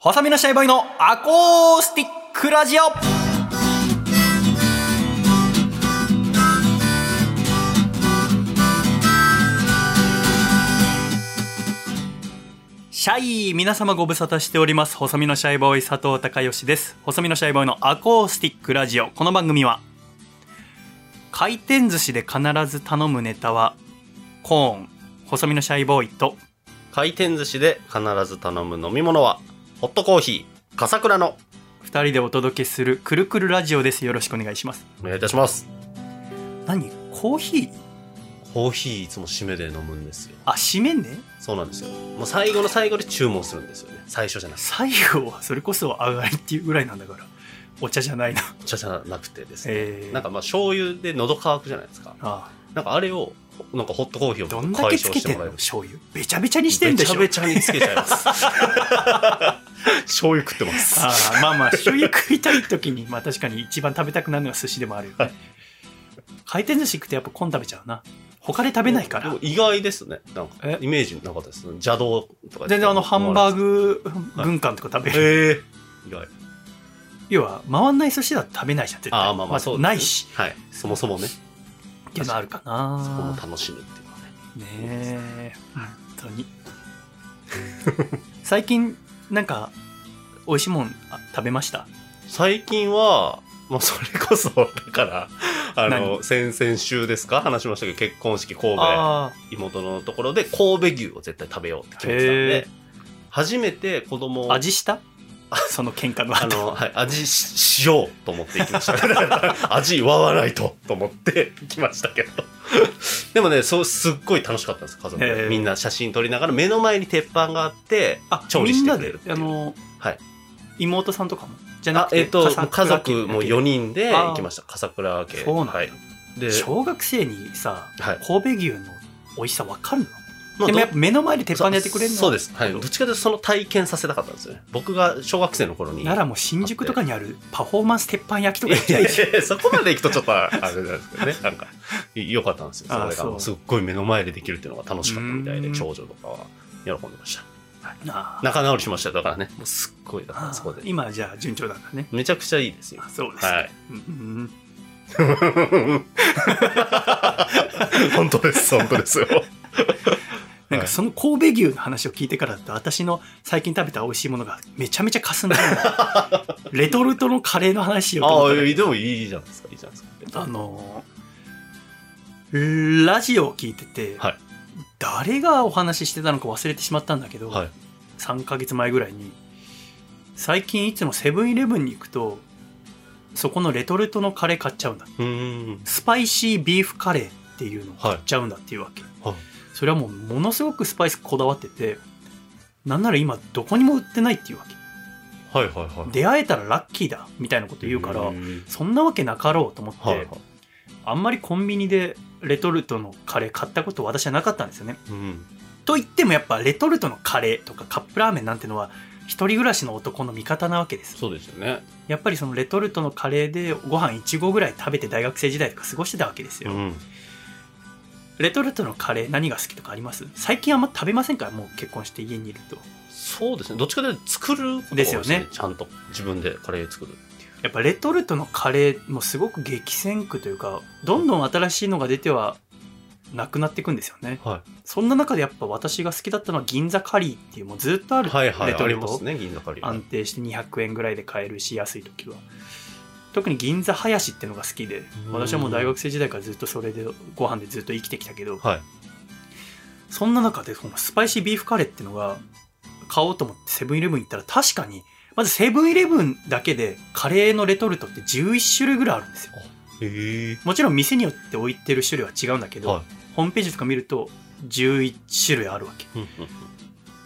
細身のシャイボーイのアコースティックラジオ。シャイ皆様ご無沙汰しております。細身のシャイボーイ佐藤孝義です。細身のシャイボーイのアコースティックラジオ。この番組は回転寿司で必ず頼むネタはコーン。細身のシャイボーイと回転寿司で必ず頼む飲み物はホットコーヒー笠倉の。2人でお届けするくるくるラジオです。よろしくお願いします。お願いいたします。何？コーヒー？コーヒーいつも締めで飲むんですよ。あ締めねそうなんですよ。もう最後の最後で注文するんですよね。最初じゃなくて。最後はそれこそ上がりっていうぐらいなんだからお茶じゃないな。お茶じゃなくてですね、えー、なんかまあ醤油で喉乾くじゃないですか。あなんかあれをなんかホットコーヒーをどんだけ解つけてんの消してもらえる。醤油？べちゃべちゃにしてんでしょ。べちゃべちゃにつけちゃいます。醤油食ってます。ああまあまあ醤油食いたい時にまあ確かに一番食べたくなるのが寿司でもあるよね。回転寿司行くとやっぱコン食べちゃうな。他で食べないから。意外ですね。なんかえ？イメージなかったです邪道とか全然あのハンバーググ軍艦とか食べる、へえ。意外要は回んない寿司だと食べないじゃん絶対。ああまあまあずそうね。ないし。はい。そもそもね。っていうのあるかそこもな楽しむっていうのはね。ねえ。本当に。最近なんか美味しいもんあ食べました？最近は、まあ、それこそ、だから、あの、何？先々週ですか？話しましたけど、結婚式神戸、あ妹のところで神戸牛を絶対食べようって決めてたんへで、初めて子供を、あ味した？その喧嘩の後あの、はい、味ししようと思って行きました。味言わないと、と思って行きましたけど。でもね、そう、すっごい楽しかったんです、家族へで。ーみんな写真撮りながら、目の前に鉄板があって、あ調理してくれるあのはい。妹さんとかも？じゃなく、て？あえっ、と、笠家族も4人で行きました。笠倉家。そうなんだはい。で、小学生にさ、はい神戸牛の美味しさ分かるの？まあでもやっぱ目の前で鉄板でやってくれるの？そうです。はい。どっちかというとその体験させたかったんですよね。僕が小学生の頃に。ならもう新宿とかにあるパフォーマンス鉄板焼きとか行きたいやそこまで行くとちょっとあれなんですけどね。なんか、良かったんですよ。それがすっごい目の前でできるっていうのが楽しかったみたいで、うん長女とかは喜んでました。あ仲直りしましたよだからね。もうすっごい、だからあそこで。今じゃあ順調なんだねめちゃくちゃいいですよあ。そうです、はい。うん 本当です、本当ですよ。なんかその神戸牛の話を聞いてからだと私の最近食べた美味しいものがめちゃめちゃかすんだ レトルトのカレーの話しようとああ、でもいいじゃないですか、いいじゃないですか。あのーラジオを聞いてて、はい。誰がお話ししてたのか忘れてしまったんだけど、はい。3ヶ月前ぐらいに最近いつもセブンイレブンに行くとそこのレトルトのカレー買っちゃうんだ。スパイシービーフカレーっていうのを買っちゃうんだっていうわけ、はいそれはもうものすごくスパイスこだわっててなんなら今どこにも売ってないっていうわけはいはいはい。出会えたらラッキーだみたいなこと言うから、そんなわけなかろうと思って、はいはい。あんまりコンビニでレトルトのカレー買ったこと私はなかったんですよね。うん。と言ってもやっぱレトルトのカレーとかカップラーメンなんてのは一人暮らしの男の味方なわけです。そうですよね。やっぱりそのレトルトのカレーでご飯1合ぐらい食べて大学生時代とか過ごしてたわけですよ。うん。レトルトのカレー何が好きとかあります？最近あんま食べませんからもう結婚して家にいると。そうですね。どっちかというと作るですよねちゃんと自分でカレー作るっていう。やっぱレトルトのカレーもすごく激戦区というかどんどん新しいのが出てはなくなっていくんですよね。はそんな中でやっぱ私が好きだったのは銀座カリーっていうもうずっとあるい。はいはい。レトルトありますね、銀座カレー。安定して200円ぐらいで買えるし安い時は特に銀座林っていうのが好きでうん私はもう大学生時代からずっとそれでご飯でずっと生きてきたけどはい。そんな中でこのスパイシービーフカレーっていうのが買おうと思ってセブンイレブン行ったら確かにまずセブンイレブンだけでカレーのレトルトって11種類ぐらいあるんですよ。もちろん店によって置いてる種類は違うんだけど、はい。ホームページとか見ると11種類あるわけ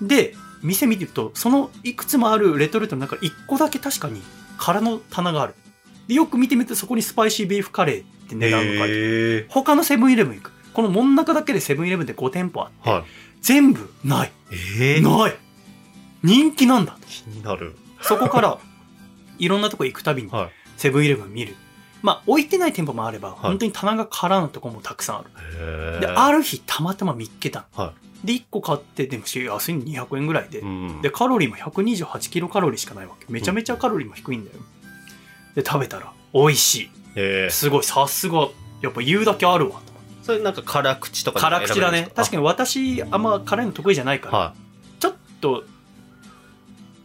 で店見てるとそのいくつもあるレトルトの中1個だけ確かに空の棚があるでよく見てみるとそこにスパイシービーフカレーって値段が書いて。他のセブンイレブン行くこの真ん中だけでセブンイレブンで5店舗あって、は全部ないい。ええ。ない人気なんだ気になる。そこからいろんなとこ行くたびにはい。セブンイレブン見るまあ置いてない店舗もあれば、い本当に棚が空のとこもたくさんある。である日たまたま見っけたのはで、1個買って、でも安いの200円ぐらいで、うん。で、カロリーも128キロカロリーしかないわけ。めちゃめちゃカロリーも低いんだよ。で、食べたら、美味しえい。すごい、さすが、やっぱ言うだけあるわ。それなんか辛口とか辛口だね。確かに。に私、あんま辛いの得意じゃないから、はちょっと、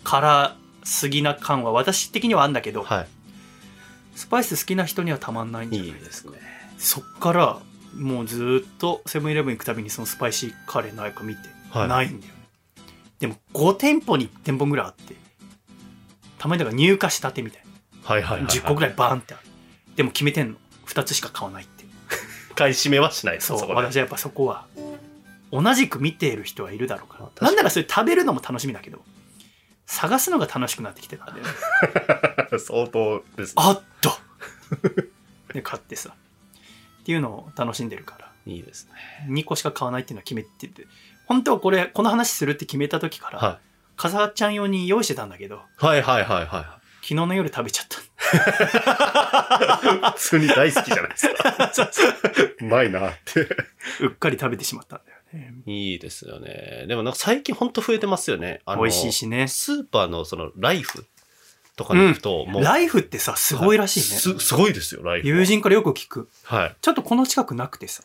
辛すぎな感は私的にはあんだけど、い。はスパイス好きな人にはたまんないんい。じゃない？いいですね。そっから、もうずーっとセブンイレブン行くたびにそのスパイシーカレーないか見て、はいないんだよね。でも5店舗に1店舗ぐらいあって、たまにだから入荷したてみたいな。はいはいはい。10個ぐらいバーンってある。でも決めてんの。2つしか買わないって。買い占めはしないですそう、私はやっぱそこは。同じく見ている人はいるだろうから。なんならそれ食べるのも楽しみだけど、探すのが楽しくなってきてたんだよね。相当ですね。あっとで、買ってさ。っていうのを楽しんでるから。いいですね。2個しか買わないっていうのは決めてて。本当はこれ、この話するって決めた時から、はかさちゃん用に用意してたんだけど、い。はいはいはいはい。昨日の夜食べちゃった。普通に大好きじゃないですか。うまいなって。うっかり食べてしまったんだよね。いいですよね。でもなんか最近ほんと増えてますよね。あの美味しいしね。スーパーのそのライフとかに行くと、もう。ライフってさ、すごいらしいね。す、すごいですよ、ライフは。友人からよく聞く。はい。ちょっとこの近くなくてさ。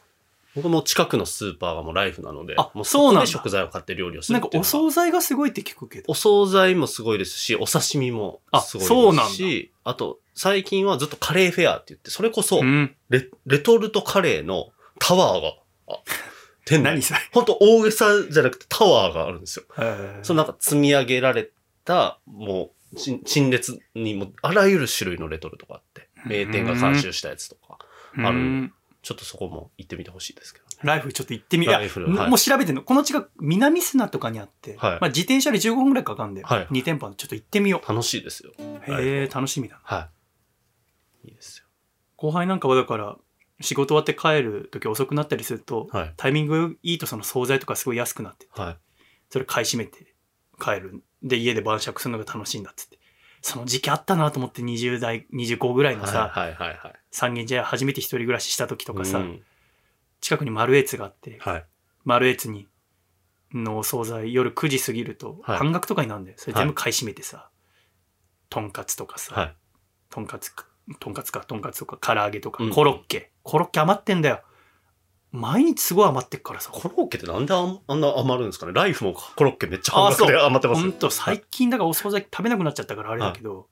僕も近くのスーパーがもうライフなので、あもうそうな食材を買って料理をするなんかっていうのがお惣菜がすごいって聞くけど。お惣菜もすごいですし、お刺身もすごいですし、あそうなんあと、最近はずっとカレーフェアって言って、それこそ、うん。レレトルトカレーのタワーが、あ、店内何それ？本当大げさじゃなくてタワーがあるんですよ。えーそのなんか積み上げられた、もう、陳陳列にもあらゆる種類のレトルトがあって、名店が監修したやつとか、あるうんちょっとそこも行ってみてほしいですけどね。ライフちょっと行ってみ、ライフはいもう調べてんの。この近く、南砂とかにあって、はいまあ自転車で15分ぐらいかかるんだよ。はい2店舗ちょっと行ってみよ楽しいですよ。う。へえ、楽しみだな。はい。いいですよ。後輩なんかはだから、仕事終わって帰る時遅くなったりすると、はい。タイミングいいとその惣菜とかすごい安くなって、はい。それ買い占めて帰る。で、家で晩酌するのが楽しいんだっつって。その時期あったなと思って20代、25ぐらいのさ、はいはいはい。三軒茶屋初めて一人暮らしした時とかさ、うん近くに丸越があって、はい。丸越にのお惣菜夜9時過ぎるとはい半額とかになるんだよ。それはい全部買い占めてさ、とんかつとかさ、はい。とんかつか、とんかつか、とんかつとか、唐揚げとかうん、コロッケ。コロッケ余ってんだよ。毎日すごい余ってっからさ。コロッケってなんであんあんな余るんですかね？ライフもコロッケめっちゃ半額で余ってますよほんと、最近だからお惣菜食べなくなっちゃったからあれだけど、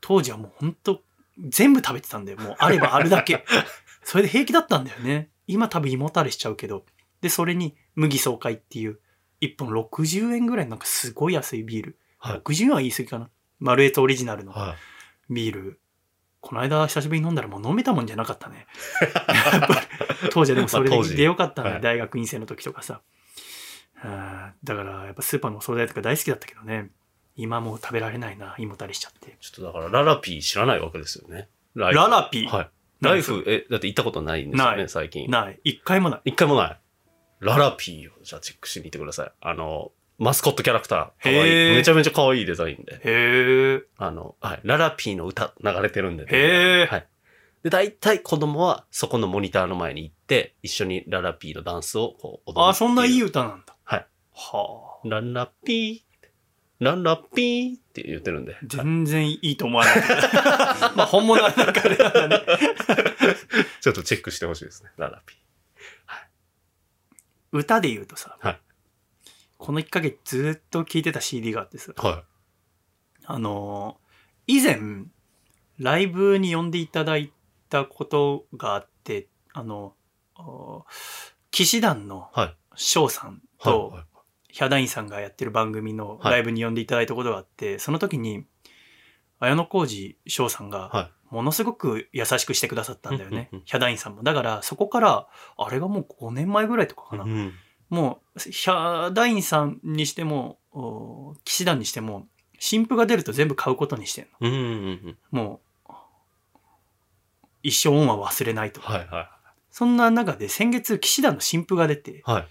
当時はもうほんと、全部食べてたんだよ。もうあればあるだけ。それで平気だったんだよね。今多分胃もたれしちゃうけど。で、それに麦爽快っていう、1本60円ぐらいのなんかすごい安いビール。はい60円は言い過ぎかな。マルエツオリジナルのはビール。この間久しぶりに飲んだらもう飲めたもんじゃなかったね。やっぱり 当時はでもそれでよかったね、はい大学院生の時とかさ。あーだからやっぱスーパーのお惣菜とか大好きだったけどね。今もう食べられないな、胃もたれしちゃって。い。ちょっとだからララピー知らないわけですよね。ラララピー、はい。何ライフ、え、だって行ったことないんですよね、最近。ない。一回もない。一回もない。ララピーをじゃあチェックしに行ってください。あの、マスコットキャラクター。かわいい。めちゃめちゃ可愛いデザインで。へえ。あの、はい。ララピーの歌流れてるんで、へーはい。で、大体子供はそこのモニターの前に行って、一緒にララピーのダンスをこう踊る。あ、そんないい歌なんだ。はい。はあ。ララピー、ララピーって言ってるんで。全然いいと思わない。まあ本物はなんかね。ちょっとチェックしてほしいですね、ララピ歌で言うとさ、はいこの1ヶ月ずっと聴いてた CD があってさ、ー。はあのー以前、ライブに呼んでいただいたことがあって、あの、お騎士団のはい翔さんい。とはい。ヒャダインさんがやってる番組のはいライブに呼んでいただいたことがあって、その時に、綾小路翔さんが、はものすごく優しくしてくださったんだよねうんうんうん。ヒャダインさんも。だから、そこから、あれがもう5年前ぐらいとかかな。うん。もう、ヒャダインさんにしても、お騎士団にしても、新譜が出ると全部買うことにしてんの。うんうんうん。もう、一生恩は忘れないと。はいはそんな中で先月騎士団の新譜が出てい。、はい。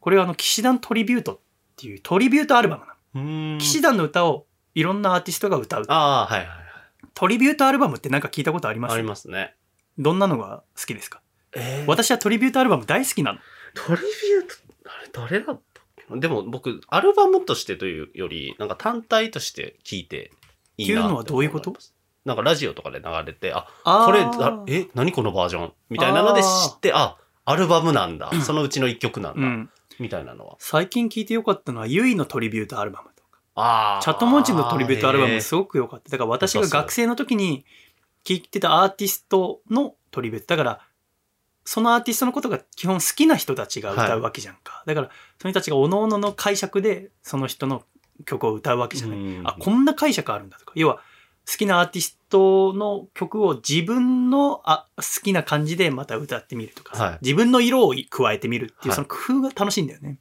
これはあの騎士団トリビュートっていうトリビュートアルバムなの。騎士団の歌をいろんなアーティストが歌う。ああ、はいはいはい。トリビュートアルバムってなんか聞いたことあります？ありますね。どんなのが好きですか？えー、私はトリビュートアルバム大好きなの。トリビュート、あれ誰だっでも僕、アルバムとしてというより、なんか単体として聴いていいなっていうのはどういうこと？なんかラジオとかで流れて、あ、あーこれ、あえ、何このバージョン？みたいなので知って、あアルバムなんだ。そのうちの一曲なんだ。うん。みたいなのは。最近聞いてよかったのは、ユイのトリビュートアルバムとか。あチャットモンチのトリビュートアルバムすごく良かった。だから私が学生の時に聴いてたアーティストのトリビュート。だから、そのアーティストのことが基本好きな人たちが歌うわけじゃんか。だから、その人たちが各々の解釈でその人の曲を歌うわけじゃない。うんあ、こんな解釈あるんだとか。要は、好きなアーティストの曲を自分のあ好きな感じでまた歌ってみるとかさ、はい自分の色を加えてみるっていうはいその工夫が楽しいんだよね。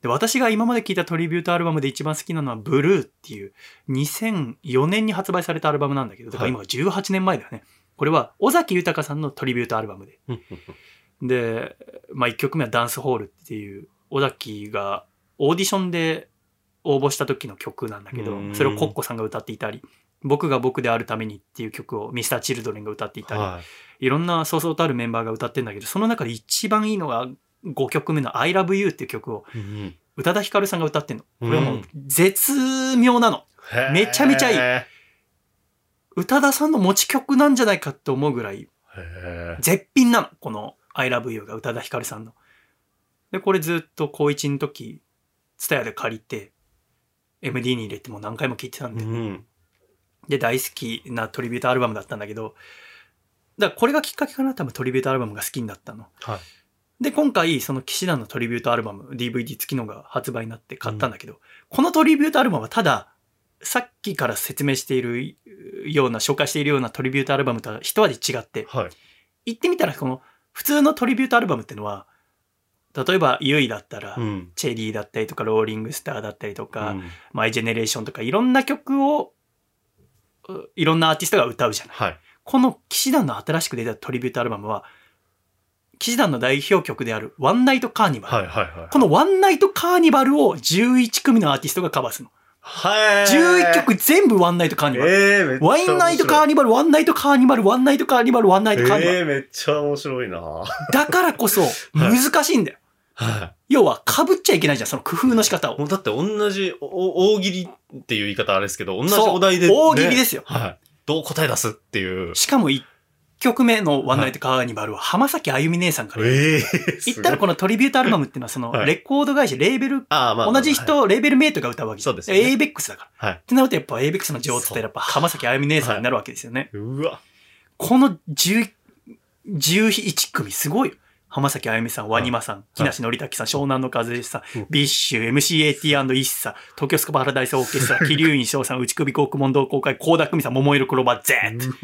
で、私が今まで聴いたトリビュートアルバムで一番好きなのはブルーっていう2004年に発売されたアルバムなんだけど、だから今が18年前だよね。これは尾崎豊さんのトリビュートアルバムで。で、まあ1曲目はダンスホールっていう尾崎がオーディションで応募した時の曲なんだけどう、んそれをコッコさんが歌っていたり、僕が僕であるためにっていう曲をミスターチルドレンが歌っていたり、はいろんなそうそうたるメンバーが歌ってんだけど、その中で一番いいのが5曲目の I Love You っていう曲をいうん宇多田ヒカルさんが歌ってんの。これはもううん絶妙なの。へーめちゃめちゃいい宇多田さんの持ち曲なんじゃないかって思うぐらい絶品なの。この I Love You が宇多田ヒカルさんの。で、これずっと高1の時、ツタヤで借りて、MD に入れてもう何回も聴いてたんで、うんで、大好きなトリビュートアルバムだったんだけど、だからこれがきっかけかな、多分トリビュートアルバムが好きになったの。はい。で、今回、その騎士団のトリビュートアルバム、DVD 付きのが発売になって買ったんだけど、このトリビュートアルバムはただ、さっきから説明しているような、紹介しているようなトリビュートアルバムとは一味違って、はい。言ってみたら、この、普通のトリビュートアルバムってのは、例えば、ユイだったら、うん。チェリーだったりとか、ローリングスターだったりとか、うん。マイジェネレーションとか、いろんな曲を、ういろんなアーティストが歌うじゃない。はいこの騎士団の新しく出たトリビュートアルバムは、騎士団の代表曲であるワンナイトカーニバル。はいはいはいこのワンナイトカーニバルを11組のアーティストがカバーするの。はい11曲全部ワンナイトカーニバル。えーめっちゃワンナイトカーニバル、ワンナイトカーニバル、ワンナイトカーニバル、ワンナイトカーニバル。えーめっちゃ面白いなは だからこそ難しいんだよ。い要は被っちゃいけないじゃん、その工夫の仕方を。もうだって同じお大喜利っていう言い方あれですけど、同じお題で、大喜利ですよはい。どう答え出すっていう。しかも1曲目のワンナイトカーニバルは浜崎あゆみ姉さんから。ええ言ったらこのトリビュートアルバムっていうのはそのはいレコード会社、レーベル、同じはい人、レーベルメイトが歌うわけそうですよねエイベックスだから。はい。ってなるとやっぱエイベックスの女王って言ったらやっぱ浜崎あゆみ姉さんになるわけですよね。うわ。この10 11組すごいよ。浜崎あゆみさん、 WANIMAさん、木梨憲武さん、湘南の風さん、うんビッシュ、MCAT& イッサ、東京スカパラダイスオーケストラ、鬼龍院翔さん、打首獄門同好会、倖田來未さん、ももいろクローバー Z。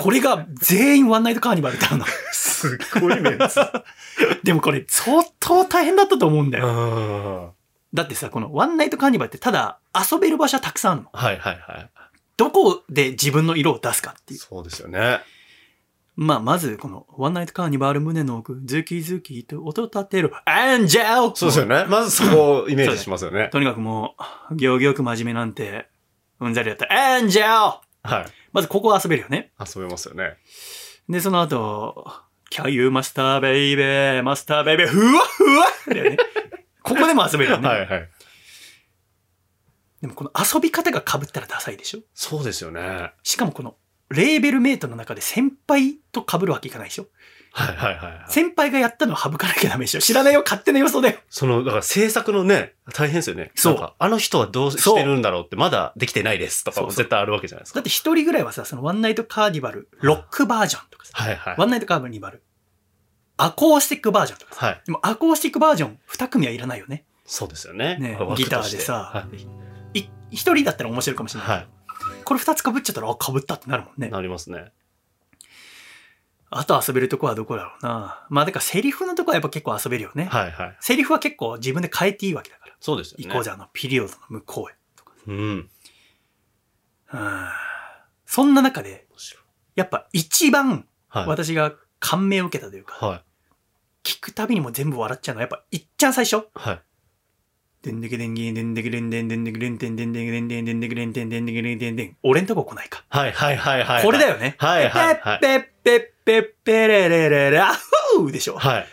これが全員ワンナイトカーニバル歌うの。すっごいメンツ。でもこれ相当大変だったと思うんだよ。はだってさ、このワンナイトカーニバルってただ遊べる場所はたくさんあるの。いはいはい。どこで自分の色を出すかっていう。そうですよね。まあ、まず、この、ワンナイトカーニバル胸の奥、ズキズキと音立てる、エンジェルそうですよね。まずそこをイメージしますよね。とにかくもう、行儀よく真面目なんて、うんざりだったら、エンジェルはい。まずここ遊べるよね。遊べますよね。で、その後、Can you master baby, master baby, ふわふわだよね。ここでも遊べるよね。はいはい。でもこの遊び方が被ったらダサいでしょそうですよね。はいしかもこの、レーベルメイトの中で先輩と被るわけいかないでしょ？はいはいはい。先輩がやったのは省かなきゃダメでしょ？知らないよ、勝手な予想だよ。その、だから制作のね、大変ですよね。そうかあの人はどうしてるんだろうって、まだできてないですとかもそうそう絶対あるわけじゃないですか。だって一人ぐらいはさ、そのワンナイトカーニバル、ロックバージョンとかさ、はいはい。ワンナイトカーニバル、アコースティックバージョンとかさ。はい。でもアコースティックバージョン2組はいらないよね。そうですよね。ねギターでさはい人だったら面白いかもしれない。はい。これ2つ被っちゃったら、あ、被ったってなるもんね。なりますね。あと遊べるとこはどこだろうな。まあ、だからセリフのとこはやっぱ結構遊べるよね。はいはい。セリフは結構自分で変えていいわけだから。そうですよね。行こうじゃあの、ピリオドの向こうへ。うん。うんそんな中で。やっぱ一番はい。私が感銘を受けたというか、はい。聞くたびにも全部笑っちゃうのは、やっぱいっちゃん最初。はい。でんでけでんげんでんでけでんでんでんでけでんでんでんでんでんでんでんでけでんでんでんでんでんでんでん。俺んとこ来ないか。はいはいはいはい。これだよね。はいはい。ペッペッペッペレレレレ、あほーでしょ。はい。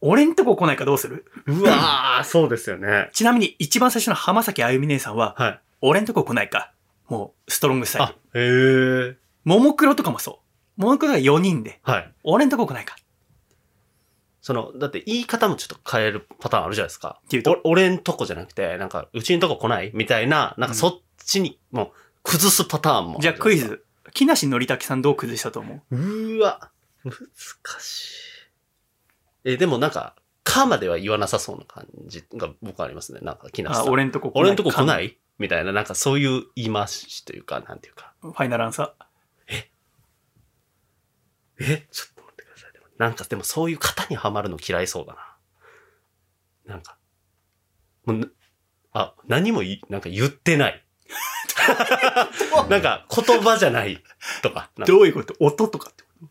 俺んとこ来ないかどうするうわー、そうですよね。ちなみに一番最初の浜崎あゆみ姉さんは、はい。俺んとこ来ないか。もう、ストロングスタイル。あ、へえ。ももクロとかもそう。ももクロが4人で、はい。俺んとこ来ないか。その、だって言い方もちょっと変えるパターンあるじゃないですか。っていうと？お俺んとこじゃなくて、なんか、うちんとこ来ないみたいな、なんかそっちに、もう、崩すパターンもるじゃあクイ。ズ。木梨憲武さんどう崩したと思う？うーわ、難しい。え、でもなんか、かまでは言わなさそうな感じが僕はありますね。なんか、木梨さあ、ん。俺んとこ来ない。俺んとこ来ない？いみたいな、なんかそういう言い回しというか、なんていうか。ファイナルアンサえ？ちょっとなんか、でもそういう型にはまるの嫌いそうだな。なんか、もうなあ、何もいなんか言ってない。なんか、言葉じゃないとか。かどういうこと？音とかってこ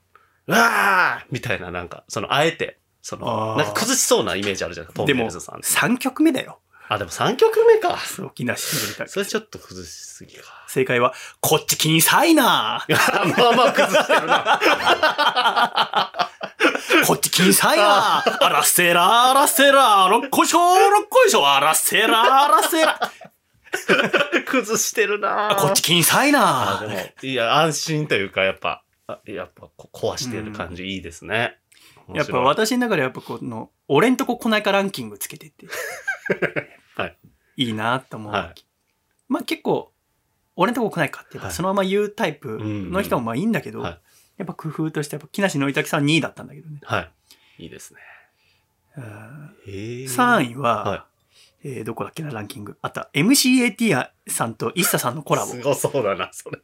うわーみたいな、なんか、その、あえて、その、なんか崩しそうなイメージあるじゃないですか、トンとでも、ネルズさん。3曲目だよ。あ、でも3曲目か。そう、木梨憲武。それちょっと崩しすぎか。正解は、こっち気にさいな まあまあ崩してるな。こっち気にさいなあらせらあらせら。ろっこいしょろっこいしょあらせらあらせら。崩してるな。こっち気にさいあ、なでも、いや、安心というか、やっぱ、あやっぱ、こ壊してる感じ。いいですね。やっぱ私の中でやっぱこの、俺んとこ来ないかランキングつけてって。はい。いいなと思う。はい。まあ結構、俺んとこ来ないかってそのまま言うタイプの人もまあいいんだけど、はいやっぱ工夫としてやっぱ木梨憲武さん2位だったんだけどね。はい。いいですね。うんへ3位は、はえーどこだっけなランキング。あった MCAT さんと ISSA さんのコラボす。ごそうだな、それ。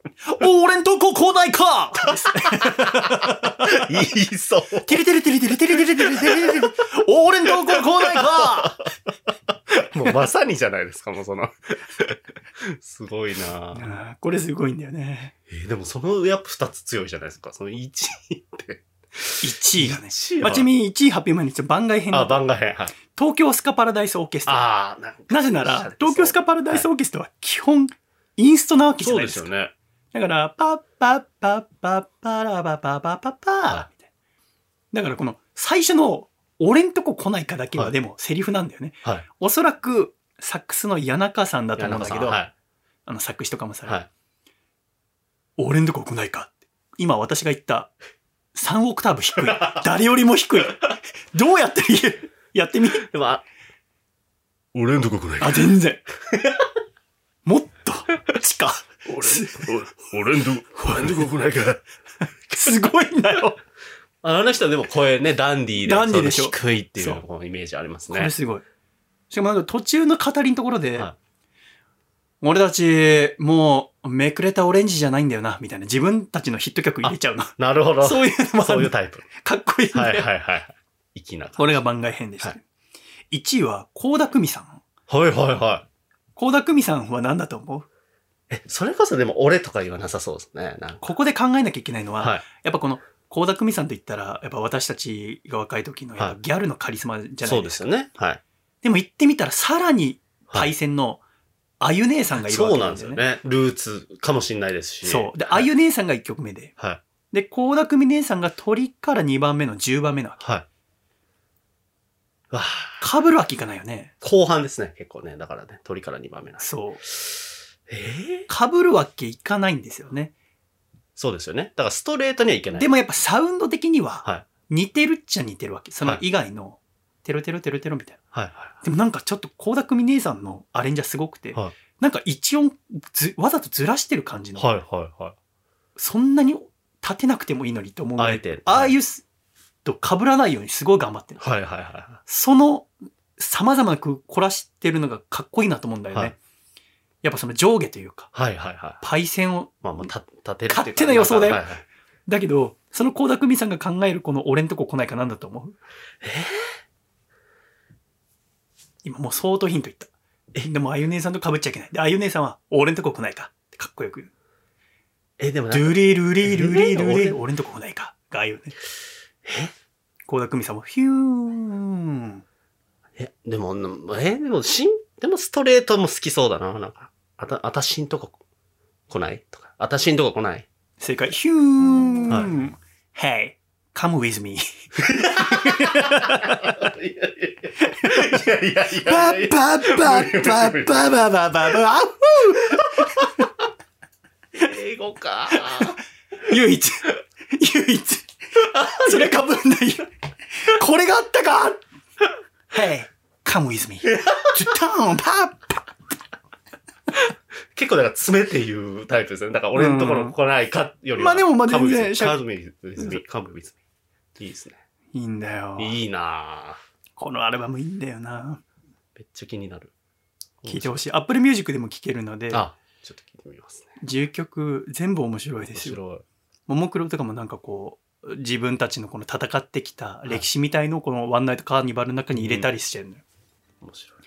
俺んとこ来ないか 言いそう。テレテレテレテレテレテレテレテレテレ俺んとこ来ないか もうまさにじゃないですか、もうその。すごいなうんこれすごいんだよね。えーでもそのやっぱ二つ強いじゃないですか。その1位って。1位がね。1位まあ、ちなみに1位発表前に番外編あ、番外編。はい。東京スカパラダイスオーケストラ。ああ、ななぜなら、東京スカパラダイスオーケストラは基本、インストなわけじゃそうないですか。ですよね。だから、パッパッパッパッパラバパパパパはみたいな。だからこの最初の、俺んとこ来ないかだけははいでもセリフなんだよね。はい。おそらく、サックスの谷中さんだと思うんだけど、はい。あの作詞とかもされはい。俺んとこ来ないかって。今私が言った3オクターブ低い。誰よりも低い。どうやって言えやってみ？でも、あ俺んとこ来ないあ、全然。もっと、地下。俺、俺んとこ、俺んとこ来ないから。すごいんだよ。あの人でも声ね、ダンディーで。ダンディーでしょ？低いっていそうイメージありますねこれ。すごい。しかもなんか途中の語りのところで、は俺たち、もう、めくれたオレンジじゃないんだよな、みたいな。自分たちのヒット曲入れちゃうの。なるほど。そういうのもそういうタイプ。かっこいいんだよ。はいはいはい。粋な。これが番外編でした。は1位は、高田久美さん。はいはいはい。高田久美さんは何だと思う？え、それこそでも俺とか言わなさそうですね。ここで考えなきゃいけないのは、はい。やっぱこの、高田久美さんと言ったら、やっぱ私たちが若い時のやっぱギャルのカリスマじゃないですか。そうですよね。はい。でも言ってみたら、さらに、パイセンの、あゆ姉さんがいるわそうなんですよけなんだよね。ね。ルーツかもしれないですし。そう。で、あはい。ゆ姉さんが1曲目で。はい。で、高田久美姉さんが鳥から2番目の10番目なわけ。はい。かぶるわけいかないよね。後半ですね。結構ね。だからね、鳥から2番目なそう。ええかぶるわけいかないんですよね。そうですよね。だからストレートにはいけない。でもやっぱサウンド的には、はい。似てるっちゃ似てるわけ。そのはい以外の、テロテロテロテロみたいな。はいはでもなんかちょっと高田久美姉さんのアレンジはすごくて、はいなんか一音ず、わざとずらしてる感じの、い。はいはいはい。そんなに立てなくてもいいのにと思うあえてああいうすと被らないようにすごい頑張ってる。はいはいはその、様々な工凝らしてるのがかっこいいなと思うんだよね。はいやっぱその上下というか、い。はいはいはい。パイセンを、まあまあ、た立てる勝手な予想だよはいはいだけど、その高田久美さんが考えるこの俺んとこ来ないかなんだと思う？今もう相当ヒント言った。え、でもあゆ姉さんと被っちゃいけない。で、あゆ姉さんは俺んとこ来ないかってかっこよく。え、でもドゥリルリルリルリ俺んとこ来ないかがあゆね。高田久美さんもヒューン。え、でも、え、でも、しん、でもストレートも好きそうだな。なんか、あた、あたしんとこ来ない？とか、あたしんとこ来ない？正解。ヒューン。は Hey, come with me. いやいやいやいパッパッパッパッパッパッパッパッパッ英語か。唯一、唯一。それかぶんないよ。これがあったか !Hey, come with me. To town, パッパ 結構だから詰めて言うタイプですよね。だから俺のところ来ないかよりは。まあでもまあ全然カムビズミ、カムビズミ。いいですね。いいんだよ。いいなぁ。このアルバムいいんだよな。めっちゃ気になる。聴いてほしい。Apple Music でも聴けるので、あ、ちょっと聞いてみますね。10曲全部面白いで面すよ。白い。ももクロとかもなんかこう、自分たちのこの戦ってきた歴史みたいのをこのワンナイトカーニバルの中に入れたりしてるのよ。面白い。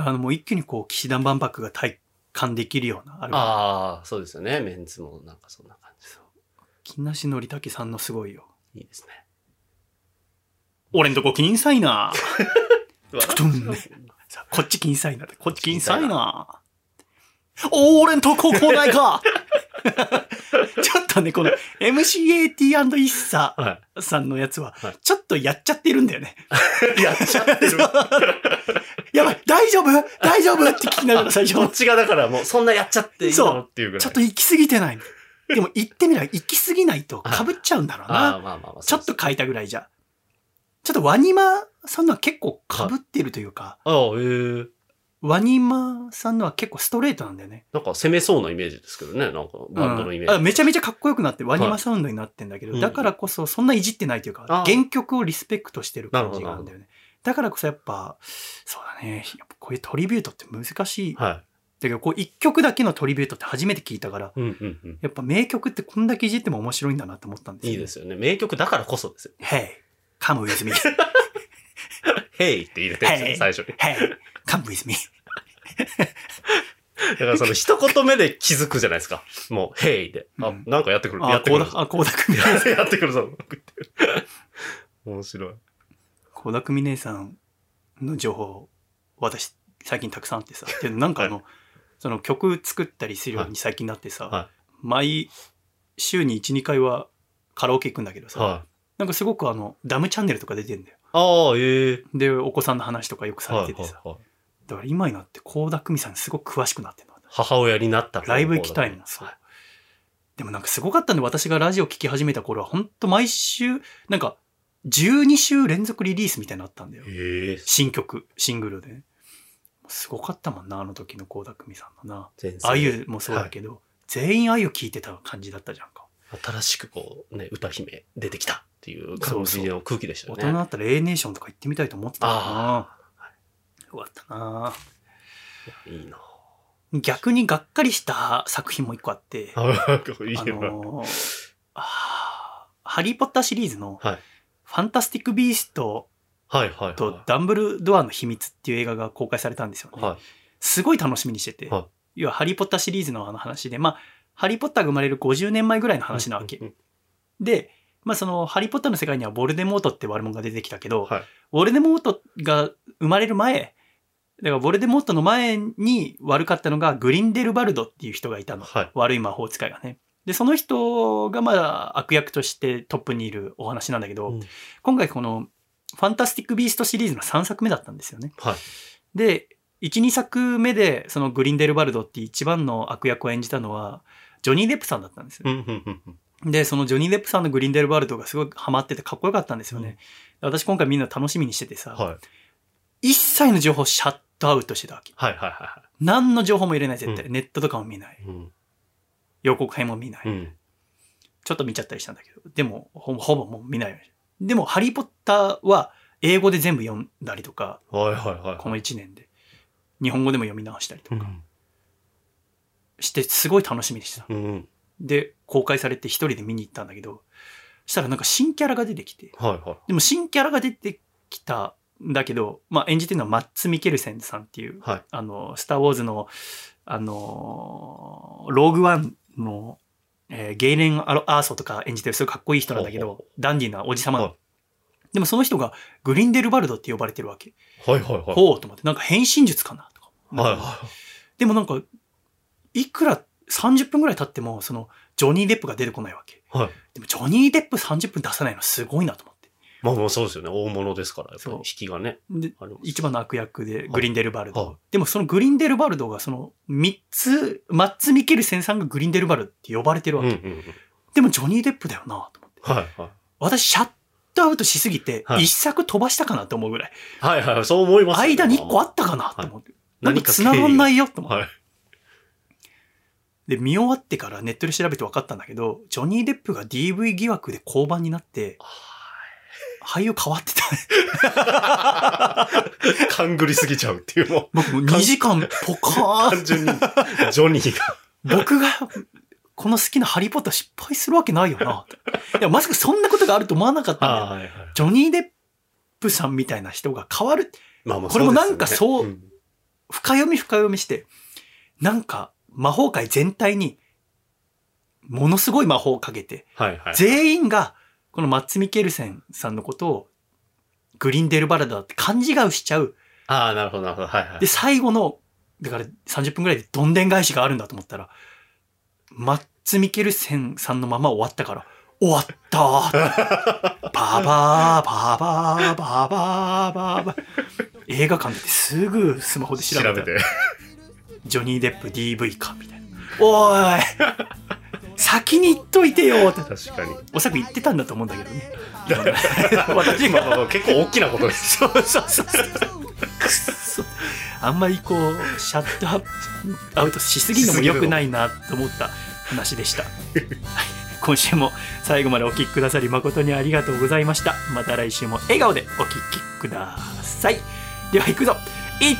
あのもう一気にこう、騎士団万博が体感できるようなアルバム。ああ、そうですよね。メンツもなんかそんな感じ。木梨憲武さんのすごいよ。いいですね。俺んとこ金さいな。うわトゥンさこっち金さいなって、こっち金さいな。おー俺んとこ来ないか ちょっとね、この MCAT& イッサはさんのやつははい、ちょっとやっちゃってるんだよね。い。やっちゃってる。やばい、大丈夫？大丈夫？って聞きながら最初こっちがだからもうそんなやっちゃっていいのっていうぐらい。ちょっと行き過ぎてない。でも言ってみれば行き過ぎないと被っちゃうんだろうな。ちょっと書いたぐらいじゃ。ちょっとワニマさんのは結構被ってるというか、ああ、ええワニマさんのは結構ストレートなんだよね。なんか攻めそうなイメージですけどね。なんかバンドのイメうんあージ。めちゃめちゃかっこよくなって、ワニマサウンドになってんだけど、うんだからこそそんないじってないというかあ、原曲をリスペクトしてる感じがあるんだなよね。だからこそやっぱ、そうだね、やっぱこういうトリビュートって難しい。だはけど、こう一曲だけのトリビュートって初めて聞いたから、い。うんうんうん。やっぱ名曲ってこんだけいじっても面白いんだなと思ったんですよ、いいですよね。名曲だからこそですよ。Hey, come with me. ヘイって入れてるんですよ、Hey, 最初に。hey, come with me. だからその一言目で気づくじゃないですか。もう、ヘイで。あうん、なんかやってくる。やあ、ってくる。こうだ、あ、こうだくみね。やってくるぞ。面白い。倖田來未姉さんの情報、私、最近たくさんあってさ。でなんかあの、その曲作ったりするように最近なってさ、は毎週に1、2回はカラオケ行くんだけどさ、はい。なんかすごくあの、ダムチャンネルとか出てんだよ。ああ、ええで、お子さんの話とかよくされはいててさ。はいはい。だから今になって倖田來未さんすごく詳しくなってるの。母親になったライブ行きたいの。そう。でもなんかすごかったんで、私がラジオ聞き始めた頃は、ほんと毎週、なんか、12週連続リリースみたいになったんだよ。ええ新曲、シングルで。すごかったもんな、あの時の倖田來未さんのな。あゆもそうだけど、全員あゆ聴いてた感じだったじゃんか。新しくこう、ね、歌姫出てきたっていう感じの空気でしたよね。大人だったら A ネーションとか行ってみたいと思ってたかあな。よかったな。いいな逆にがっかりした作品も一個あって、あのーハリーポッターシリーズのはい。ファンタスティック・ビーストとダンブルドアの秘密っていう映画が公開されたんですよね。はい。すごい楽しみにしてて、はい要はハリーポッターシリーズのあの話で、まあ、ハリーポッターが生まれる50年前ぐらいの話なわけ。で、まあそのハリーポッターの世界にはボルデモートって悪者が出てきたけど、はい。ボルデモートが生まれる前、だからボルデモートの前に悪かったのがグリンデルバルドっていう人がいたの。はい。悪い魔法使いがね。で、その人がまあ悪役としてトップにいるお話なんだけど、うん今回このファンタスティック・ビーストシリーズの3作目だったんですよね。はい。で、1、2作目でそのグリンデルバルドって一番の悪役を演じたのは、ジョニー・デップさんだったんですよ。うんうんうんうんで、そのジョニー・デップさんのグリンデルバルドがすごいハマっててかっこよかったんですよね。私今回みんな楽しみにしててさ、はい。一切の情報をシャットアウトしてたわけ。はいはいは何の情報も入れない絶対。うネットとかも見ない。い。うん。予告編も見ない。うん。ちょっと見ちゃったりしたんだけど、でもほぼほぼもう見ないようにでも、ハリー・ポッターは英語で全部読んだりとか、はいはいはい。この1年で。日本語でも読み直したりとかうん。して、すごい楽しみにしてた。うん。で、公開されて一人で見に行ったんだけど、したらなんか新キャラが出てきて、はいはい。でも新キャラが出てきたんだけど、まあ演じてるのはマッツ・ミケルセンさんっていう、はい。あの、スター・ウォーズの、あの、ローグワンの、えーゲイレン・アーソとか演じてるすごいかっこいい人なんだけど、ダンディーなおじさま、はいでもその人がグリンデルバルドって呼ばれてるわけ。はいはいはい。ほうと思って、なんか変身術かなとか。はいはでもなんか、いくら30分ぐらい経っても、そのジョニー・デップが出てこないわけ。はい。でもジョニー・デップ30分出さないのすごいなと思って。まあまあそうですよね。大物ですから、やっぱり引きがね。一番の悪役でグリンデルバルド。はいでもそのグリンデルバルドがそのマッツ、マッツ・ミケルセンさんがグリンデルバルドって呼ばれてるわけ。うんうんうん。でもジョニー・デップだよなと思って。はいはい。私シャットアウトしすぎてはい一作飛ばしたかなと思うぐらい。はいはい、そう思います、間に1個あったかなと思って。何かか繋がんないよと思って。はい。で、見終わってからネットで調べて分かったんだけど、ジョニー・デップが DV 疑惑で降板になって、俳優変わってた。勘ぐりすぎちゃうっていう、もう、僕もう2時間ポカーン単純に、ジョニーが。僕が、この好きなハリーポッター失敗するわけないよな。いや、まさかそんなことがあると思わなかったんだよ。はいはい。ジョニー・デップさんみたいな人が変わる。まあまあこれもなんかそうですよね深読み深読みして、なんか魔法界全体に、ものすごい魔法をかけて、うんはいはい。全員が、このマッツ・ミケルセンさんのことを、グリンデルバルドだって勘違いしちゃう。ああ、なるほどなるほど。はいはいで、。最後の、だから30分くらいでどんでん返しがあるんだと思ったら、マッツ・ミケルセンさんのまま終わったから、終わったー バーバー、バーバー、バーバー、バーバー。映画館ですぐスマホで調べた。調べて。ジョニー・デップ DV か、みたいな。おーい先に言っといてよって。確かに。おそらく言ってたんだと思うんだけどね。私が。まあま結構大きなことです。そうそうそう。くっそ。あんまりこう、シャットアップアウトしすぎるのも良くないなと思った話でした。は い今週も最後までお聞きくださり誠にありがとうございました。また来週も笑顔でお聞きください。では行くぞ。1、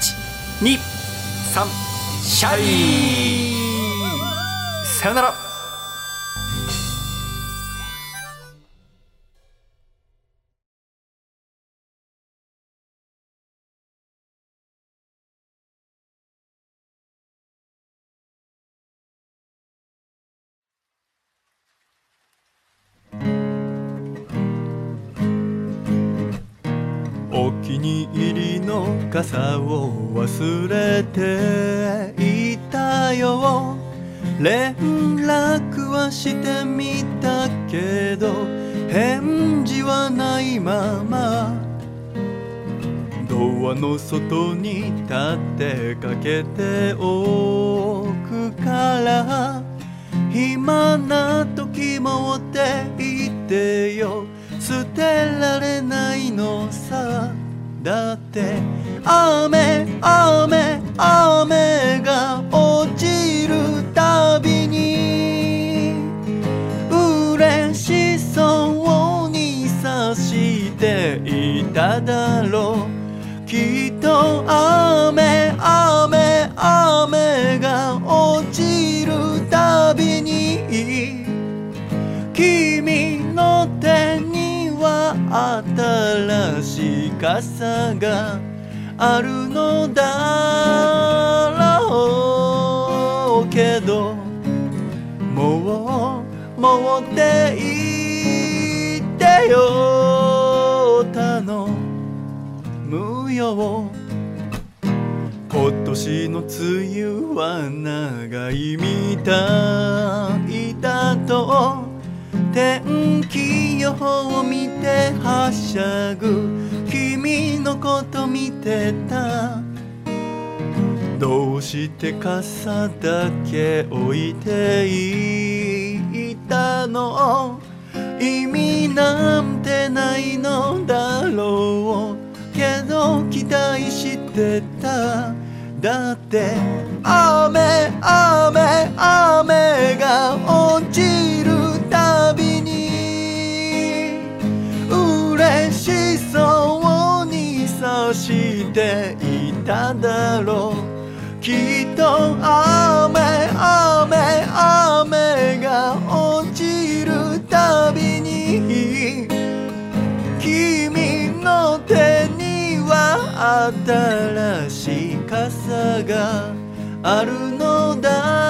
2、3、シャイ。さよなら。お気に入りの傘を忘れの外に立ってかけておくから暇な時もって言ってよ。捨てられないのさ。だって雨雨雨が落ちるたびに。嬉しそうにさしていただろう。新しい傘があるのだろうけどもうもうって言ってよ。頼むよ今年の梅雨は長いみたいだと天気予報を見てはしゃぐ。君のこと見てた。どうして傘だけ置いていたの？意味なんてないのだろう。けど期待してた。だって雨雨雨が落ちる。そうにさしていただろうきっと雨雨雨が落ちるたびに君の手には新しい傘があるのだ